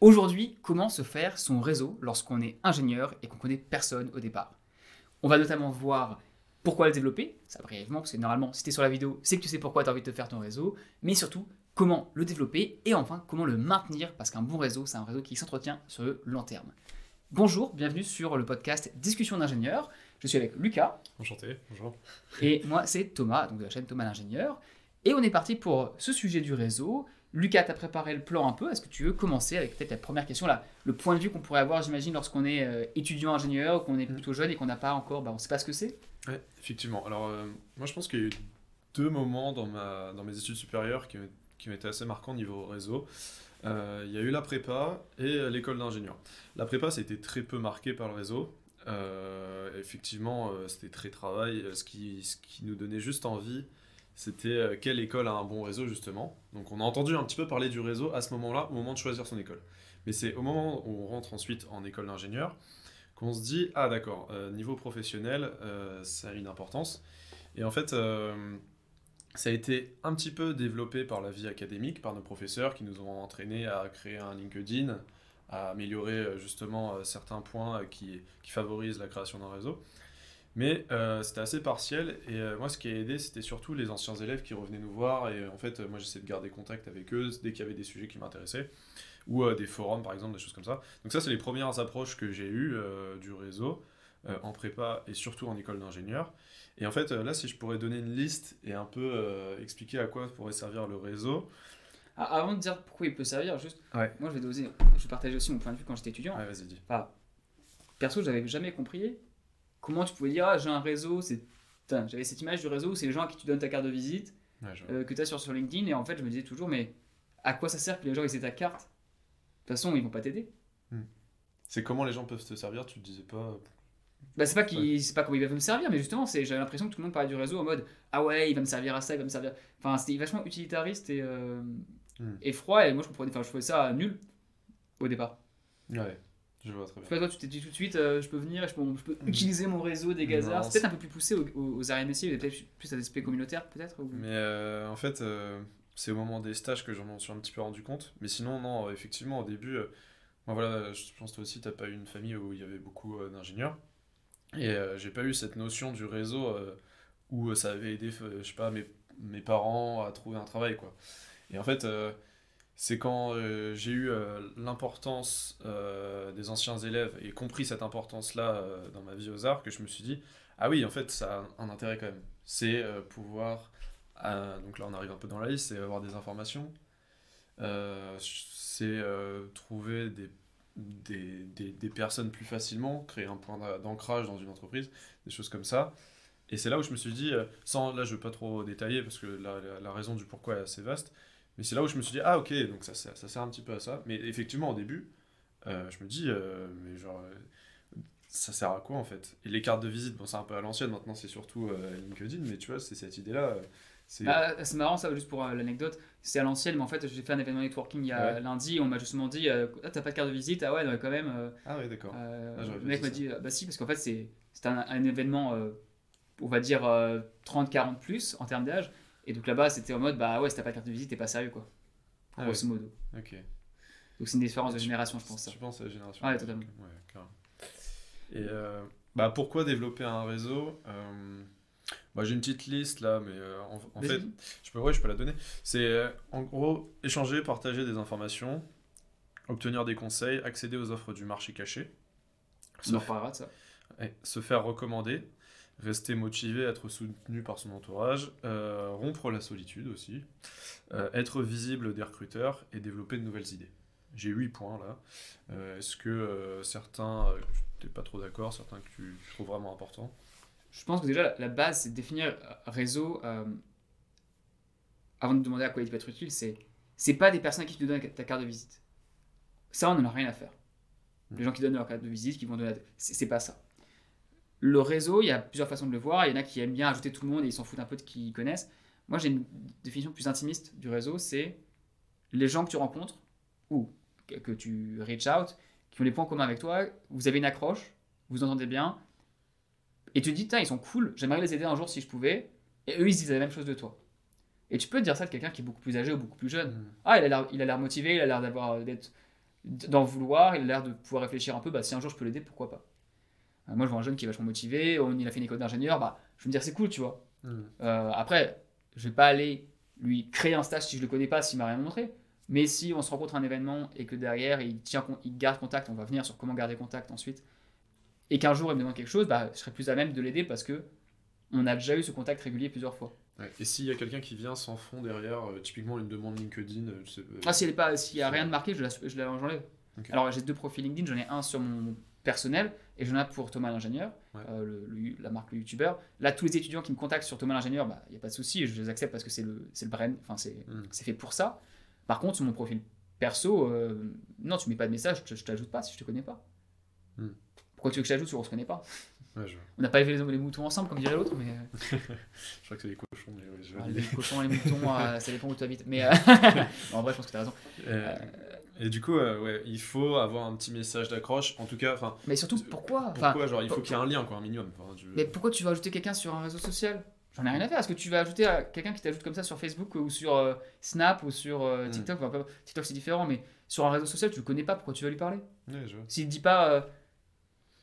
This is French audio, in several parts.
Aujourd'hui, comment se faire son réseau lorsqu'on est ingénieur et qu'on connaît personne au départ? On va notamment voir pourquoi le développer, ça brièvement, parce que normalement, si tu es sur la vidéo, c'est que tu sais pourquoi tu as envie de te faire ton réseau, mais surtout, comment le développer et enfin, comment le maintenir, parce qu'un bon réseau, c'est un réseau qui s'entretient sur le long terme. Bonjour, bienvenue sur le podcast Discussion d'ingénieur. Je suis avec Lucas. Enchanté, bonjour. Et moi, c'est Thomas, donc de la chaîne Thomas l'ingénieur. Et on est parti pour ce sujet du réseau. Lucas, tu as préparé le plan un peu. Est-ce que tu veux commencer avec peut-être la première question, là, le point de vue qu'on pourrait avoir, j'imagine, lorsqu'on est euh, étudiant ingénieur, qu'on est mm. plutôt jeune et qu'on n'a pas encore, bah, on ne sait pas ce que c'est Oui, effectivement. Alors, euh, moi, je pense qu'il y a eu deux moments dans, ma, dans mes études supérieures qui, qui été assez marquants au niveau réseau. Euh, il y a eu la prépa et l'école d'ingénieur. La prépa, ça a été très peu marqué par le réseau. effectivement, c'était très travail, ce qui, ce qui nous donnait juste envie c'était euh, quelle école a un bon réseau justement. Donc on a entendu un petit peu parler du réseau à ce moment-là, au moment de choisir son école. Mais c'est au moment où on rentre ensuite en école d'ingénieur qu'on se dit ah d'accord, euh, niveau professionnel, euh, ça a une importance. Et en fait, ça a été un petit peu développé par la vie académique, par nos professeurs qui nous ont entraînés à créer un LinkedIn, à améliorer justement certains points qui, qui favorisent la création d'un réseau. Mais euh, c'était assez partiel. Et euh, moi, ce qui a aidé, c'était surtout les anciens élèves qui revenaient nous voir. Et en fait, moi, j'essayais de garder contact avec eux dès qu'il y avait des sujets qui m'intéressaient. Ou euh, des forums, par exemple, des choses comme ça. Donc, ça, c'est les premières approches que j'ai eues du réseau en prépa et surtout en école d'ingénieur. Et en fait, là, si je pourrais donner une liste et un peu expliquer à quoi pourrait servir le réseau. Ah, avant de dire pourquoi il peut servir, juste, moi, je vais, doser, je vais partager aussi mon point de vue quand j'étais étudiant. Ouais, vas-y, dis. perso, j'avais jamais compris comment tu pouvais dire ah, j'ai un réseau c'est j'avais cette image du réseau où c'est les gens à qui tu donnes ta carte de visite euh, que tu as sur, sur LinkedIn et en fait je me disais toujours mais à quoi ça sert que les gens aient ta carte? De toute façon ils vont pas t'aider. Hmm. c'est comment les gens peuvent te servir tu te disais pas bah, c'est pas qui c'est pas comment ils peuvent me servir mais justement c'est j'avais l'impression que tout le monde parlait du réseau en mode ah ouais il va me servir à ça il va me servir enfin c'était vachement utilitariste et, euh, hmm. et froid et moi je comprenais enfin je trouvais ça nul au départ. Ouais je vois très bien. toi, tu t'es dit tout de suite, euh, je peux venir je peux, je peux mm. utiliser mon réseau des gazards. C'est peut-être un peu plus poussé aux, aux, arrêts métiers, peut-être plus à l'aspect communautaire, peut-être Mais euh, en fait, euh, c'est au moment des stages que j'en suis un petit peu rendu compte. Mais sinon, non, effectivement, au début, moi, voilà, je pense toi aussi, tu n'as pas eu une famille où il y avait beaucoup d'ingénieurs. Et j'ai pas eu cette notion du réseau où ça avait aidé, je sais pas, mes, mes parents à trouver un travail, quoi. Et en fait c'est quand euh, j'ai eu euh, l'importance euh, des anciens élèves et compris cette importance-là dans ma vie aux arts que je me suis dit, ah oui, en fait, ça a un intérêt quand même. C'est pouvoir, donc là on arrive un peu dans la liste, c'est avoir des informations, c'est trouver des, des, des, personnes plus facilement, créer un point d'ancrage dans une entreprise, des choses comme ça. Et c'est là où je me suis dit, sans, là je ne veux pas trop détailler parce que la, la raison du pourquoi est assez vaste, mais c'est là où je me suis dit, ah ok, donc ça, ça, sert un petit peu à ça. Mais effectivement, au début, euh, je me dis, euh, mais genre, euh, ça sert à quoi en fait? Et les cartes de visite, bon, c'est un peu à l'ancienne, maintenant c'est surtout LinkedIn, mais tu vois, c'est cette idée-là. C'est bah, marrant ça, juste pour l'anecdote. C'est à l'ancienne, mais en fait, j'ai fait un événement networking il y a lundi. On m'a justement dit Ah, t'as pas de carte de visite? Ah ouais, non, quand même. ah ouais, d'accord. Ah, le mec m'a dit Bah si, parce qu'en fait, c'est un, un, événement, on va dire 30-40 plus en termes d'âge. Et donc là-bas, c'était en mode, bah ouais, si t'as pas de carte de visite, t'es pas sérieux, quoi. Ah grosso modo. Ok. Donc c'est une différence de génération, je pense. Ça. Tu penses à la génération Ouais, totalement. Ouais. Et euh, bah, pourquoi développer un réseau euh, bah, J'ai une petite liste là, mais euh, en, fait, je peux, ouais, je peux la donner. C'est en gros échanger, partager des informations, obtenir des conseils, accéder aux offres du marché caché. On en reparlera de ça. se faire recommander, rester motivé, être soutenu par son entourage, euh, rompre la solitude aussi, euh, être visible des recruteurs et développer de nouvelles idées. J'ai 8 points là. Euh, est-ce que certains, tu n'es pas trop d'accord, certains que tu, trouves vraiment importants? Je pense que déjà la base, c'est de définir réseau. avant de demander à quoi il peut être utile, c'est c'est pas des personnes qui te donnent ta carte de visite. Ça, on n'en a rien à faire. Les hmm. gens qui donnent leur carte de visite, qui vont donner. C'est pas ça le réseau, il y a plusieurs façons de le voir. Il y en a qui aiment bien ajouter tout le monde et ils s'en foutent un peu de qui ils connaissent. Moi, j'ai une définition plus intimiste du réseau c'est les gens que tu rencontres ou que tu reach out, qui ont des points communs avec toi, vous avez une accroche, vous entendez bien, et tu te dis, ils sont cool, j'aimerais les aider un jour si je pouvais, et eux, ils disent la même chose de toi. Et tu peux dire ça de quelqu'un qui est beaucoup plus âgé ou beaucoup plus jeune. Mm. Ah, il a l'air motivé, il a l'air d'avoir d'être d'en vouloir, il a l'air de pouvoir réfléchir un peu, bah, si un jour je peux l'aider, pourquoi pas. Euh, moi, je vois un jeune qui est vachement motivé, on, il a fait une école d'ingénieur, bah, je vais me dire c'est cool, tu vois. Hmm. Euh, après, je vais pas aller lui créer un stage si je le connais pas, s'il m'a rien montré. Mais si on se rencontre à un événement et que derrière il, tient, il garde contact, on va venir sur comment garder contact ensuite, et qu'un jour il me demande quelque chose, bah, je serai plus à même de l'aider parce que on a déjà eu ce contact régulier plusieurs fois. Ouais. Et s'il y a quelqu'un qui vient sans fond derrière, euh, typiquement une demande LinkedIn, euh, je sais, euh, Ah, s'il n'y a rien de marqué, je la- je la- j'enlève. Ok. Alors j'ai deux profils LinkedIn, j'en ai un sur mon personnel et j'en ai pour Thomas l'ingénieur, Ouais. euh, le- le- la marque le youtubeur. Là, tous les étudiants qui me contactent sur Thomas l'ingénieur, il bah, n'y a pas de souci, je les accepte parce que c'est le, le brand, enfin c'est Mm. fait pour ça. Par contre, sur mon profil perso, euh, non, tu mets pas de message, je, je t'ajoute pas si je te connais pas. Mm. Pourquoi tu veux que je t'ajoute si on se connaît pas? Ouais, je... On n'a pas élevé les, les moutons ensemble, comme dirait l'autre, mais euh, je crois que c'est des cochons, mais ouais, je ah, les cochons, les moutons, euh, ça dépend où tu habites. Mais en vrai, je pense que tu as raison. Et du coup, euh, ouais, il faut avoir un petit message d'accroche. En tout cas, enfin, Mais surtout, pourquoi pourquoi genre il faut qu'il y ait un lien, quoi, un minimum. Enfin, Mais pourquoi tu vas ajouter quelqu'un sur un réseau social? J'en ai rien à faire. Est-ce que tu vas ajouter à quelqu'un qui t'ajoute comme ça sur Facebook ou sur euh, Snap ou sur euh, Mm. TikTok? Enfin, TikTok c'est différent, mais sur un réseau social, tu le connais pas, pourquoi tu vas lui parler? Ouais, je vois. S'il te dit pas.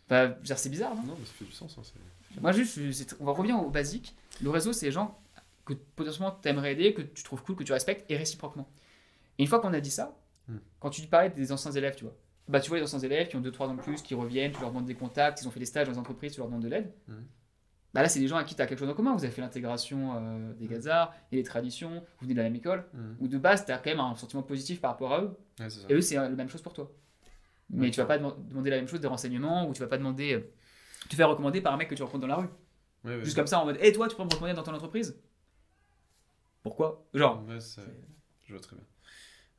Bah, c'est bizarre, non? Non, mais ça fait du sens. hein, Moi, juste, on va revenir au basique. Le réseau, c'est les gens que potentiellement tu aimerais aider, que tu trouves cool, que tu respectes, et réciproquement. Et une fois qu'on a dit ça, Mm. quand tu parlais des anciens élèves, tu vois, bah, tu vois les anciens élèves qui ont 2-3 ans de plus, qui reviennent, tu leur demandes des contacts, ils ont fait des stages dans les entreprises, tu leur demandes de l'aide. Mm. Bah là, c'est des gens à qui tu as quelque chose en commun. Vous avez fait l'intégration euh, des gazards et les traditions, vous venez de la même école, où de base, tu as quand même un sentiment positif par rapport à eux. Ouais. Et eux, c'est euh, la même chose pour toi. Mais tu vas pas dem- demander la même chose des renseignements, ou tu vas pas demander. euh, te faire recommander par un mec que tu rencontres dans la rue. Ouais, ouais. Juste comme ça, en mode, hé, toi, tu peux me recommander dans ton entreprise? Pourquoi? Genre, je vois très bien.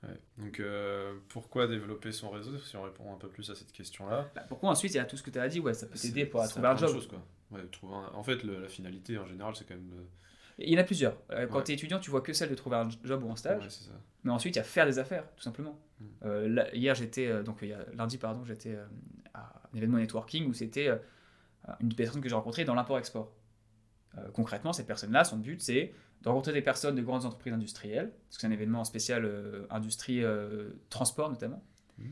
Ouais. Donc, euh, pourquoi développer son réseau Si on répond un peu plus à cette question-là. bah, pourquoi ensuite, il y a tout ce que tu as dit, ouais, ça peut t'aider pour trouver un job. choses, quoi. Ouais, trouver un- En fait, le- la finalité en général, c'est quand même. de- Il y en a plusieurs. Euh, quand tu es étudiant, tu vois que celle de trouver un job ou un stage. Ça. Mais ensuite, il y a faire des affaires, tout simplement. Mm. Euh, là, hier, j'étais, donc il y a, lundi, pardon, j'étais euh, à un événement networking où c'était une personne que j'ai rencontrée dans l'import-export. Concrètement, cette personne-là, son but, c'est de rencontrer des personnes de grandes entreprises industrielles, parce que c'est un événement spécial euh, industrie, euh, transport notamment. Mm.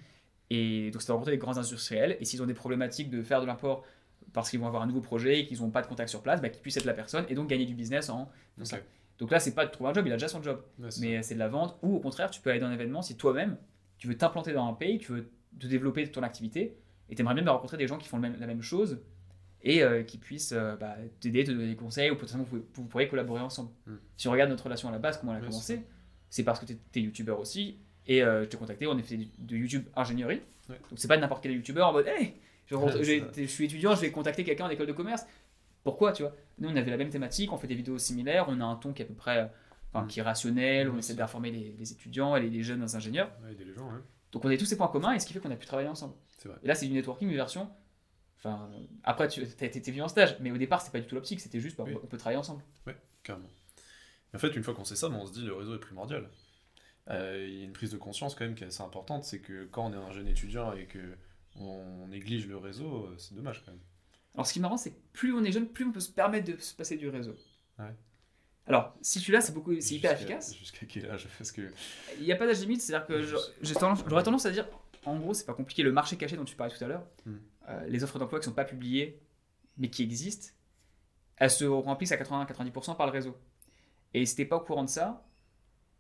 Et donc, c'est de rencontrer des grands industriels, et s'ils ont des problématiques de faire de l'import parce qu'ils vont avoir un nouveau projet et qu'ils n'ont pas de contact sur place, bah, qu'ils puissent être la personne et donc gagner du business en. Ok. ça. Donc là, c'est pas de trouver un job, il a déjà son job Ouais, mais c'est de la vente, ou au contraire, tu peux aller dans un événement si toi-même, tu veux t'implanter dans un pays, tu veux te développer ton activité, et tu aimerais bien rencontrer des gens qui font la même chose, et euh, qui puissent euh, bah, t'aider, te donner des conseils, ou potentiellement vous, vous pourrez collaborer ensemble. Mm. Si on regarde notre relation à la base, comment elle a commencé, c'est parce que tu es, youtubeur aussi, et euh, je t'ai contacté, on a fait de YouTube ingénierie, Ouais. donc c'est pas n'importe quel youtubeur en mode, hey, je, Ouais, suis étudiant, je vais contacter quelqu'un en école de commerce. Pourquoi, tu vois? Nous, on avait la même thématique, on fait des vidéos similaires, on a un ton qui est à peu près enfin, Mm. qui est rationnel, on essaie d'informer les, les étudiants et les, les jeunes ingénieurs. Ouais, aider les gens, hein. Donc on a tous ces points communs et ce qui fait qu'on a pu travailler ensemble. Et là, c'est du networking, une version. Enfin, après, tu as été vu en stage, mais au départ, c'est pas du tout l'optique, c'était juste, bah, Oui. on peut travailler ensemble. Carrément. En fait, une fois qu'on sait ça, ben, on se dit le réseau est primordial. Euh, Il y a une prise de conscience quand même qui est assez importante, c'est que quand on est un jeune étudiant et que on néglige le réseau, euh, c'est dommage quand même. Alors, ce qui est marrant, c'est que plus on est jeune, plus on peut se permettre de se passer du réseau. Ouais. Alors, si tu l'as, c'est beaucoup, c'est hyper efficace. Jusqu'à quel âge? Parce que Il n'y a pas d'âge limite, c'est-à-dire que tendance- j'aurais tendance à dire, en gros, c'est pas compliqué, le marché caché dont tu parlais tout à l'heure, Hmm. Euh, les offres d'emploi qui sont pas publiées, mais qui existent, elles se remplissent à 80-90% par le réseau. Et si t'es pas au courant de ça,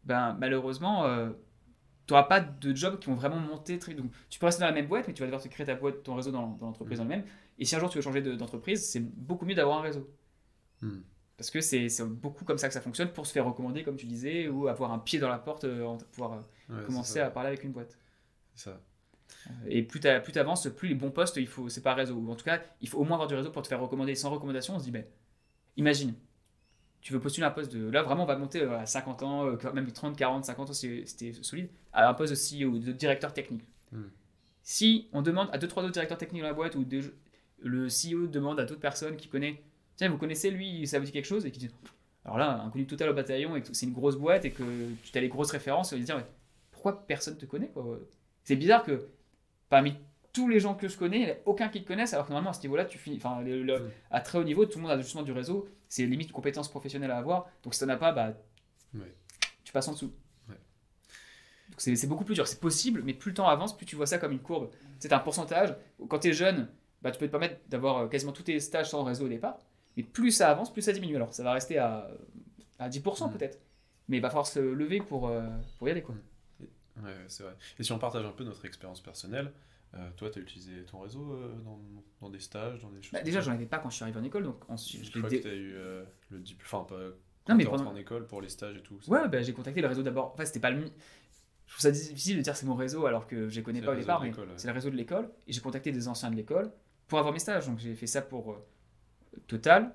ben malheureusement, euh, tu n'auras pas de jobs qui vont vraiment monter très vite. Donc, tu peux rester dans la même boîte, mais tu vas devoir te créer ta boîte, ton réseau dans, dans l'entreprise Hmm. en elle-même. Et si un jour tu veux changer de- d'entreprise, c'est beaucoup mieux d'avoir un réseau. Hmm. Parce que c'est beaucoup comme ça que ça fonctionne pour se faire recommander, comme tu disais, ou avoir un pied dans la porte, euh, en- pouvoir euh, ouais, commencer à parler avec une boîte. C'est ça. Et plus tu plus avances, plus les bons postes, il faut, c'est pas réseau. Ou en tout cas, il faut au moins avoir du réseau pour te faire recommander. Sans recommandation, on se dit, ben, imagine, tu veux postuler un poste de. Là, vraiment, on va monter euh, à 50 ans, euh, même 30, 40, 50 ans, si c'était solide, à un poste de CEO, de directeur technique. Hmm. Si on demande à 2-3 autres directeurs techniques dans la boîte, ou le CEO demande à d'autres personnes qui connaissent, tiens, vous connaissez lui, ça vous dit quelque chose, et qui disent, alors là, inconnu total au bataillon, et que c'est une grosse boîte, et que tu as les grosses références, et dire, mais pourquoi personne te connaît quoi? C'est bizarre que parmi tous les gens que je connais, il n'y a aucun qui te connaisse, alors que normalement à ce niveau-là, tu finis, enfin, le- le- Mm. à très haut niveau, tout le monde a justement du réseau, c'est limite une compétence professionnelle à avoir, donc si tu n'en as pas, bah, Ouais. tu passes en dessous. Donc c'est beaucoup plus dur. C'est possible, mais plus le temps avance, plus tu vois ça comme une courbe. C'est un pourcentage. Quand tu es jeune, bah, tu peux te permettre d'avoir euh, quasiment tous tes stages sans réseau au départ. Mais plus ça avance, plus ça diminue. Alors ça va rester à, à 10% Mm. peut-être. Mais il va falloir se lever pour, euh, pour y aller. Quoi. Ouais, c'est vrai. Et si on partage un peu notre expérience personnelle, euh, toi, tu as utilisé ton réseau euh, dans, dans des stages, dans des choses Bah, déjà, j'en avais pas quand je suis arrivé en école. Donc ensuite, Je crois que tu as eu euh, le diplôme. Enfin, pas. Non, mais pendant- en école pour les stages et tout. Ouais, bah, j'ai contacté le réseau d'abord. Enfin, c'était pas le Je trouve ça difficile de dire c'est mon réseau alors que je les connais pas au départ, mais ouais. c'est le réseau de l'école. Et j'ai contacté des anciens de l'école pour avoir mes stages. Donc j'ai fait ça pour Total.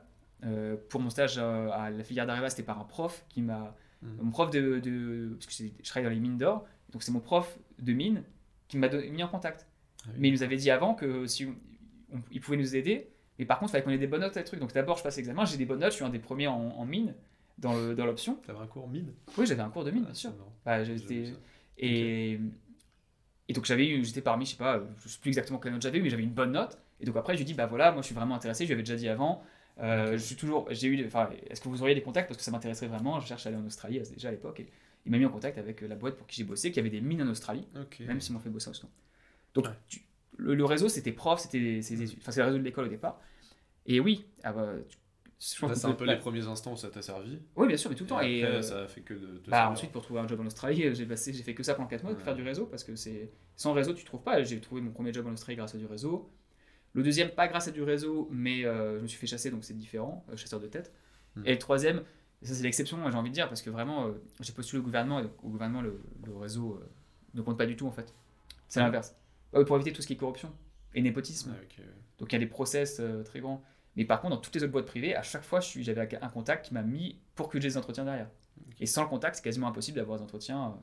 Pour mon stage à la filière d'Areva, c'était par un prof qui m'a. Mhm. Mon prof de. de- parce que je travaille dans les mines d'or. Donc c'est mon prof de mine qui m'a mis en contact. Ah oui. Mais il nous avait dit avant que si on- on- il pouvait nous aider, mais par contre, il fallait qu'on ait des bonnes notes à trucs. Donc d'abord, je passe l'examen, j'ai des bonnes notes, je suis un des premiers en, en mine dans le- dans l'option. T'avais un cours mine? Oui, j'avais un cours de mine, bien Ah, sûr. c'est marrant. Bah, et, donc j'avais eu, j'étais parmi, je sais pas, je sais plus exactement quelle note j'avais eu, mais j'avais une bonne note. Et donc après, je lui dis, bah voilà, moi je suis vraiment intéressé, je lui avais déjà dit avant. Euh. Je suis toujours, j'ai eu, enfin, est-ce que vous auriez des contacts? Parce que ça m'intéresserait vraiment. Je cherche à aller en Australie déjà à l'époque. Et il m'a mis en contact avec euh, la boîte pour qui j'ai bossé, qui avait des mines en Australie, même s'ils m'ont fait bosser en Australie. Donc Ouais. tu- le, le réseau, c'était prof, c'était c'est le réseau de l'école au départ. Et oui, ah bah, tu- c'est un peu les premiers instants où ça t'a servi. Oui, bien sûr, mais tout le temps. Et euh, ça a fait que de. de bah, ensuite, pour trouver un job en Australie, euh, j'ai passé, j'ai fait que ça pendant 4 mois, pour faire du réseau, parce que c'est sans réseau, tu trouves pas. J'ai trouvé mon premier job en Australie grâce à du réseau. Le deuxième, pas grâce à du réseau, mais euh, je me suis fait chasser, donc c'est différent, euh, chasseur de tête. Hmm. Et le troisième, et ça c'est l'exception, j'ai envie de dire, parce que vraiment, euh, j'ai postulé au gouvernement, et donc, au gouvernement, le, le réseau euh, ne compte pas du tout, en fait. C'est Hmm. l'inverse. Oui, pour éviter tout ce qui est corruption et népotisme. Ok. Donc il y a des process euh, très grands. Mais par contre, dans toutes les autres boîtes privées, à chaque fois, j'avais un contact qui m'a mis pour que j'ai des entretiens derrière. Et sans le contact, c'est quasiment impossible d'avoir des entretiens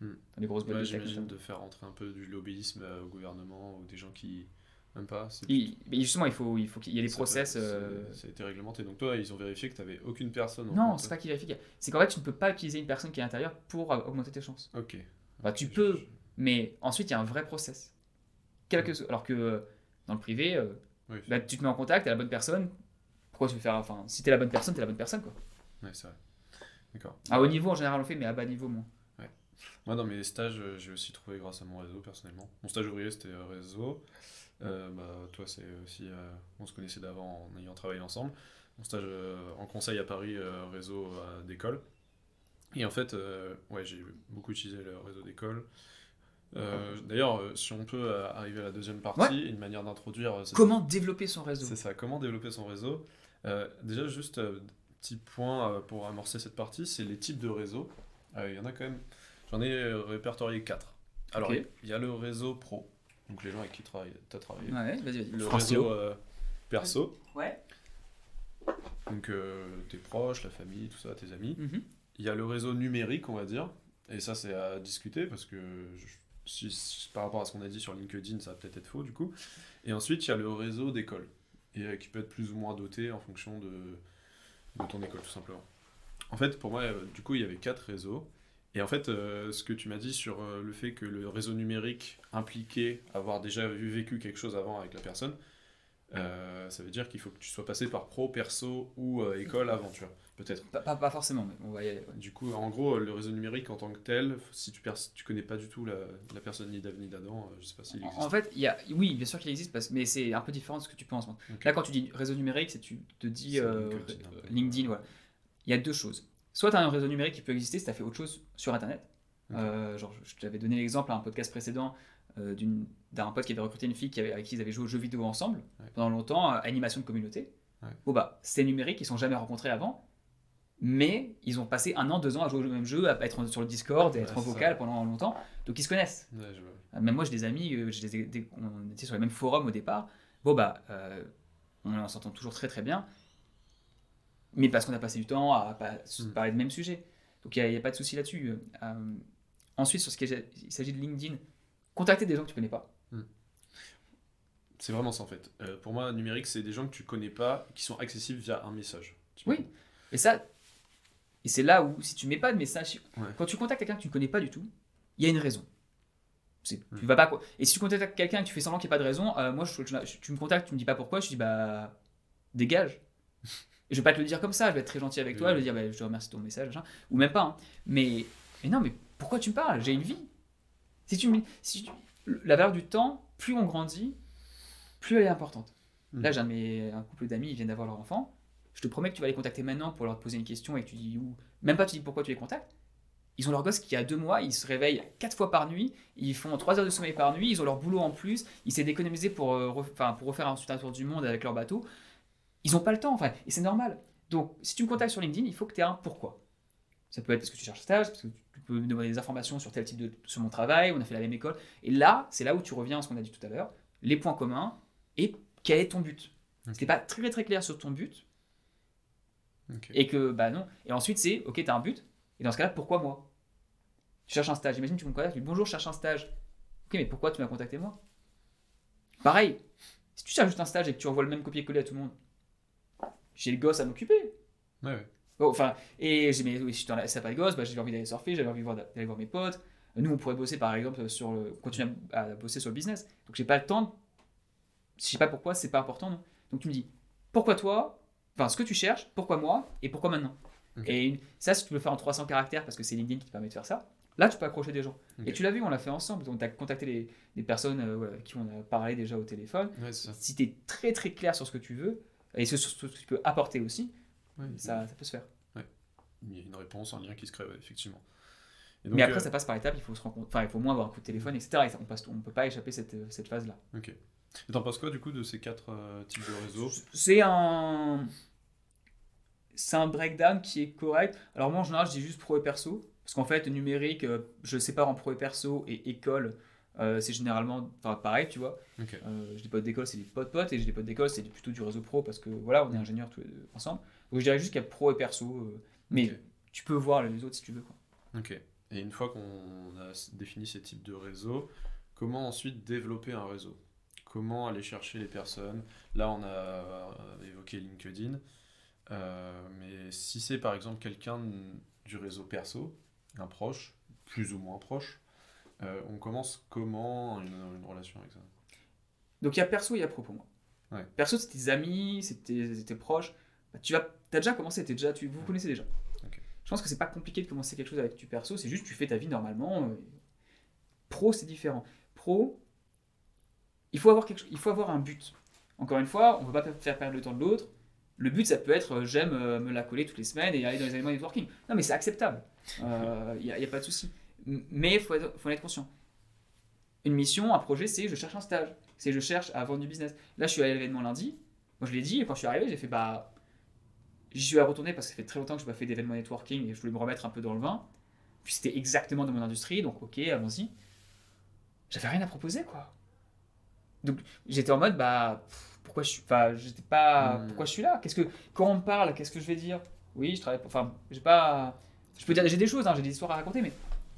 Hmm. dans les grosses boîtes Ouais, de. J'imagine de faire rentrer un peu du lobbyisme au gouvernement ou des gens qui. Même pas. Il- mais justement, il faut, il faut qu'il y ait des process. peut- euh, Ça a été réglementé. Donc toi, ils ont vérifié que t'avais aucune personne. en Non, c'est pas qu'il vérifie. C'est qu'en fait, tu ne peux pas utiliser une personne qui est à l'intérieur pour euh, augmenter tes chances. Ok. Bah, tu peux. je- Mais ensuite, il y a un vrai process. Quel que soit- Alors que euh, dans le privé, euh, Oui, bah, tu te mets en contact, à la bonne personne. Pourquoi tu veux faire. Enfin, si t'es la bonne personne, t'es la bonne personne. Quoi. ouais, c'est vrai. D'accord. À haut niveau, en général, on fait, mais à bas niveau, moins. Moi, dans mes stages, j'ai aussi trouvé grâce à mon réseau, personnellement. Mon stage ouvrier, c'était réseau. Euh, bah, toi, c'est aussi. euh, on se connaissait d'avant en ayant travaillé ensemble. Mon stage euh, en conseil à Paris, euh, réseau d'école. Et en fait, ouais, j'ai beaucoup utilisé le réseau d'école. D'ailleurs, si on peut arriver à la deuxième partie, une manière d'introduire. Comment développer son réseau? C'est ça, comment développer son réseau? Déjà, juste euh, petit point pour amorcer cette partie, c'est les types de réseaux. Il y en a quand même, j'en ai répertorié quatre. Alors, Ok. il y a le réseau pro, donc les gens avec qui tu as travaillé. Ouais, vas-y, vas-y. Le réseau euh, perso, Ouais. donc euh, tes proches, la famille, tout ça, tes amis. Mhm. Il y a le réseau numérique, on va dire, et ça c'est à discuter parce que je- si, si- par rapport à ce qu'on a dit sur LinkedIn, ça va peut-être être faux du coup. Et ensuite, il y a le réseau d'école, et euh, qui peut être plus ou moins doté en fonction de, de ton école tout simplement. En fait, pour moi, euh, du coup, il y avait quatre réseaux. Et en fait, euh, ce que tu m'as dit sur euh, le fait que le réseau numérique impliquait avoir déjà vécu quelque chose avant avec la personne, euh, ça veut dire qu'il faut que tu sois passé par pro, perso ou école avant, tu vois, peut-être. Pas, pas- pas forcément, mais on va y aller. ouais. Du coup, en gros, le réseau numérique en tant que tel, si tu, tu connais pas du tout la, la personne ni d'Ave ni d'Adam, je sais pas s'il existe. En fait, y a, oui, bien sûr qu'il existe, parce, mais c'est un peu différent de ce que tu penses. Ok. Là, quand tu dis réseau numérique, c'est tu te dis LinkedIn. LinkedIn, voilà. Il y a deux choses. Soit tu as un réseau numérique qui peut exister si tu as fait autre chose sur Internet. Euh, genre, je t'avais donné l'exemple à un podcast précédent euh, d'un pote qui avait recruté une fille qui avait, avec qui ils avaient joué aux jeux vidéo ensemble Ouais. pendant longtemps, euh, animation de communauté. Ouais. Bon, bah, c'est numérique, ils sont jamais rencontrés avant, mais ils ont passé un an, deux ans à jouer au même jeu, à être sur le Discord, Ouais, être en vocal ça. pendant longtemps. Donc ils se connaissent. Je. Euh, Même moi, j'ai des amis, des- des- on était sur les mêmes forums au départ. Bon, bah, on s'entend toujours très très bien, mais parce qu'on a passé du temps à pas- Mm. parler de même sujet. Donc il n'y a, pas de souci là-dessus. Euh, ensuite, sur ce qui est- il s'agit de LinkedIn, contacter des gens que tu connais pas. C'est vraiment ça en fait. Euh, pour moi, numérique, c'est des gens que tu connais pas, qui sont accessibles via un message. Oui. Et ça, et c'est là où, si tu mets pas de message, Ouais. quand tu contactes quelqu'un que tu ne connais pas du tout, il y a une raison. Mm. Tu vas pas quoi. Et si tu contactes quelqu'un et que tu fais semblant qu'il n'y a pas de raison, euh, moi, je- je- tu me contactes, tu me dis pas pourquoi, je te dis bah dégage. Et je vais pas te le dire comme ça, je vais être très gentil avec toi, je vais dire bah, je te remercie de ton message, machin. ou même pas. hein. Mais, mais non, mais pourquoi tu me parles? J'ai une vie. Si tu si tu- la valeur du temps, plus on grandit, plus elle est importante. Mhm. Là, j'ai un, de mes- un couple d'amis, ils viennent d'avoir leur enfant. Je te promets que tu vas les contacter maintenant pour leur poser une question et que tu dis où. Même pas tu dis pourquoi tu les contactes. Ils ont leur gosse qui a deux mois, ils se réveillent quatre fois par nuit, ils font trois heures de sommeil par nuit, ils ont leur boulot en plus, ils s'est d'économiser pour, euh, ref- pour refaire ensuite un tour du monde avec leur bateau. Ils n'ont pas le temps, enfin, et c'est normal. Donc, si tu me contactes sur LinkedIn, il faut que tu aies un pourquoi. Ça peut être parce que tu cherches un stage, parce que tu peux me demander des informations sur tel type de sur mon travail, on a fait la même école. Et là, c'est là où tu reviens à ce qu'on a dit tout à l'heure, les points communs et quel est ton but. Ok. C'était pas très très clair sur ton but et que bah non. Et ensuite c'est ok, t'as un but. Et dans ce cas-là, pourquoi moi? Tu cherches un stage. Imagine tu me contactes, tu dis bonjour, je cherche un stage. Ok, mais pourquoi tu m'as contacté moi? Pareil. Si tu cherches juste un stage et que tu envoies le même copier-coller à tout le monde, j'ai le gosse à m'occuper. Ouais, ouais. Bon, enfin, et j'ai mais oui, si as- si t'as pas de gosse, bah, j'ai envie d'aller surfer, j'avais envie d'aller voir mes potes. Nous, on pourrait bosser par exemple sur le, continuer à, bosser sur le business. Donc j'ai pas le temps. de- Je sais pas pourquoi, c'est pas important, non. Donc tu me dis, pourquoi toi Enfin, ce que tu cherches, pourquoi moi et pourquoi maintenant? Et une- ça, si tu peux le faire en 300 caractères parce que c'est LinkedIn qui te permet de faire ça, là tu peux accrocher des gens. Et tu l'as vu, on l'a fait ensemble. Donc tu as contacté les, les personnes euh, voilà, qui on a parlé déjà au téléphone. Ouais. Si tu es très très clair sur ce que tu veux et sur ce que tu peux apporter aussi, Ouais, ça, ça peut se faire. Il y a une réponse, un lien qui se crée, ouais, effectivement. Et Mais après, euh, ça passe par étapes, il faut se rencontrer. Enfin, il faut au moins avoir un coup de téléphone, etc. Et ça, on passe, on peut pas échapper cette, euh, cette phase-là. Ok. Et t'en penses quoi du coup de ces quatre euh, types de réseaux? C'est un, c'est un breakdown qui est correct. Alors moi, en général, je dis juste pro et perso, parce qu'en fait, numérique, je sépare en pro et perso et école. Euh, c'est généralement enfin, pareil, tu vois. Euh, j'ai des potes d'école, c'est des potes potes, et j'ai des potes d'école, c'est plutôt du réseau pro, parce que voilà, on est ingénieurs tous les deux ensemble. Donc je dirais juste qu'il y a pro et perso, euh, mais tu peux voir les autres si tu veux. Quoi. Ok. Et une fois qu'on a défini ces types de réseaux, comment ensuite développer un réseau? Comment aller chercher les personnes? Là, on a évoqué LinkedIn. Mais si c'est par exemple quelqu'un du réseau perso, un proche, plus ou moins proche, euh, on commence comment une, une relation avec ça Donc il y a perso et il y a pro pour moi. Ouais. Perso, c'est tes amis, c'est tes, proches. Bah, tu as déjà commencé, t'es déjà, tu, vous vous connaissez déjà. Je pense que c'est pas compliqué de commencer quelque chose avec du perso, c'est juste tu fais ta vie normalement. euh. Pro, c'est différent. Pro, il faut, avoir quelque, il faut avoir un but. Encore une fois, on ne peut pas faire perdre le temps de l'autre. Le but, ça peut être euh, j'aime euh, me la coller toutes les semaines et aller dans les événements networking. Non, mais c'est acceptable. Il n'y a, y a pas de souci. Mais il faut, en être conscient. Une mission, un projet, c'est je cherche un stage. C'est je cherche à vendre du business. Là, je suis allé à l'événement lundi. Moi, je l'ai dit, et quand je suis arrivé, j'ai fait bah. J'y suis à retourner parce que ça fait très longtemps que je n'ai pas fait d'événement networking et je voulais me remettre un peu dans le vin. Puis c'était exactement dans mon industrie, donc ok, allons-y. J'avais rien à proposer, quoi. Donc j'étais en mode, bah, pff, pourquoi je suis, enfin, j'étais pas, Hmm. pourquoi je suis là? Qu'est-ce que, quand on me parle, qu'est-ce que je vais dire? Oui, je travaille, pour- enfin, j'ai pas, je peux dire, j'ai des choses, hein, j'ai des histoires à raconter, mais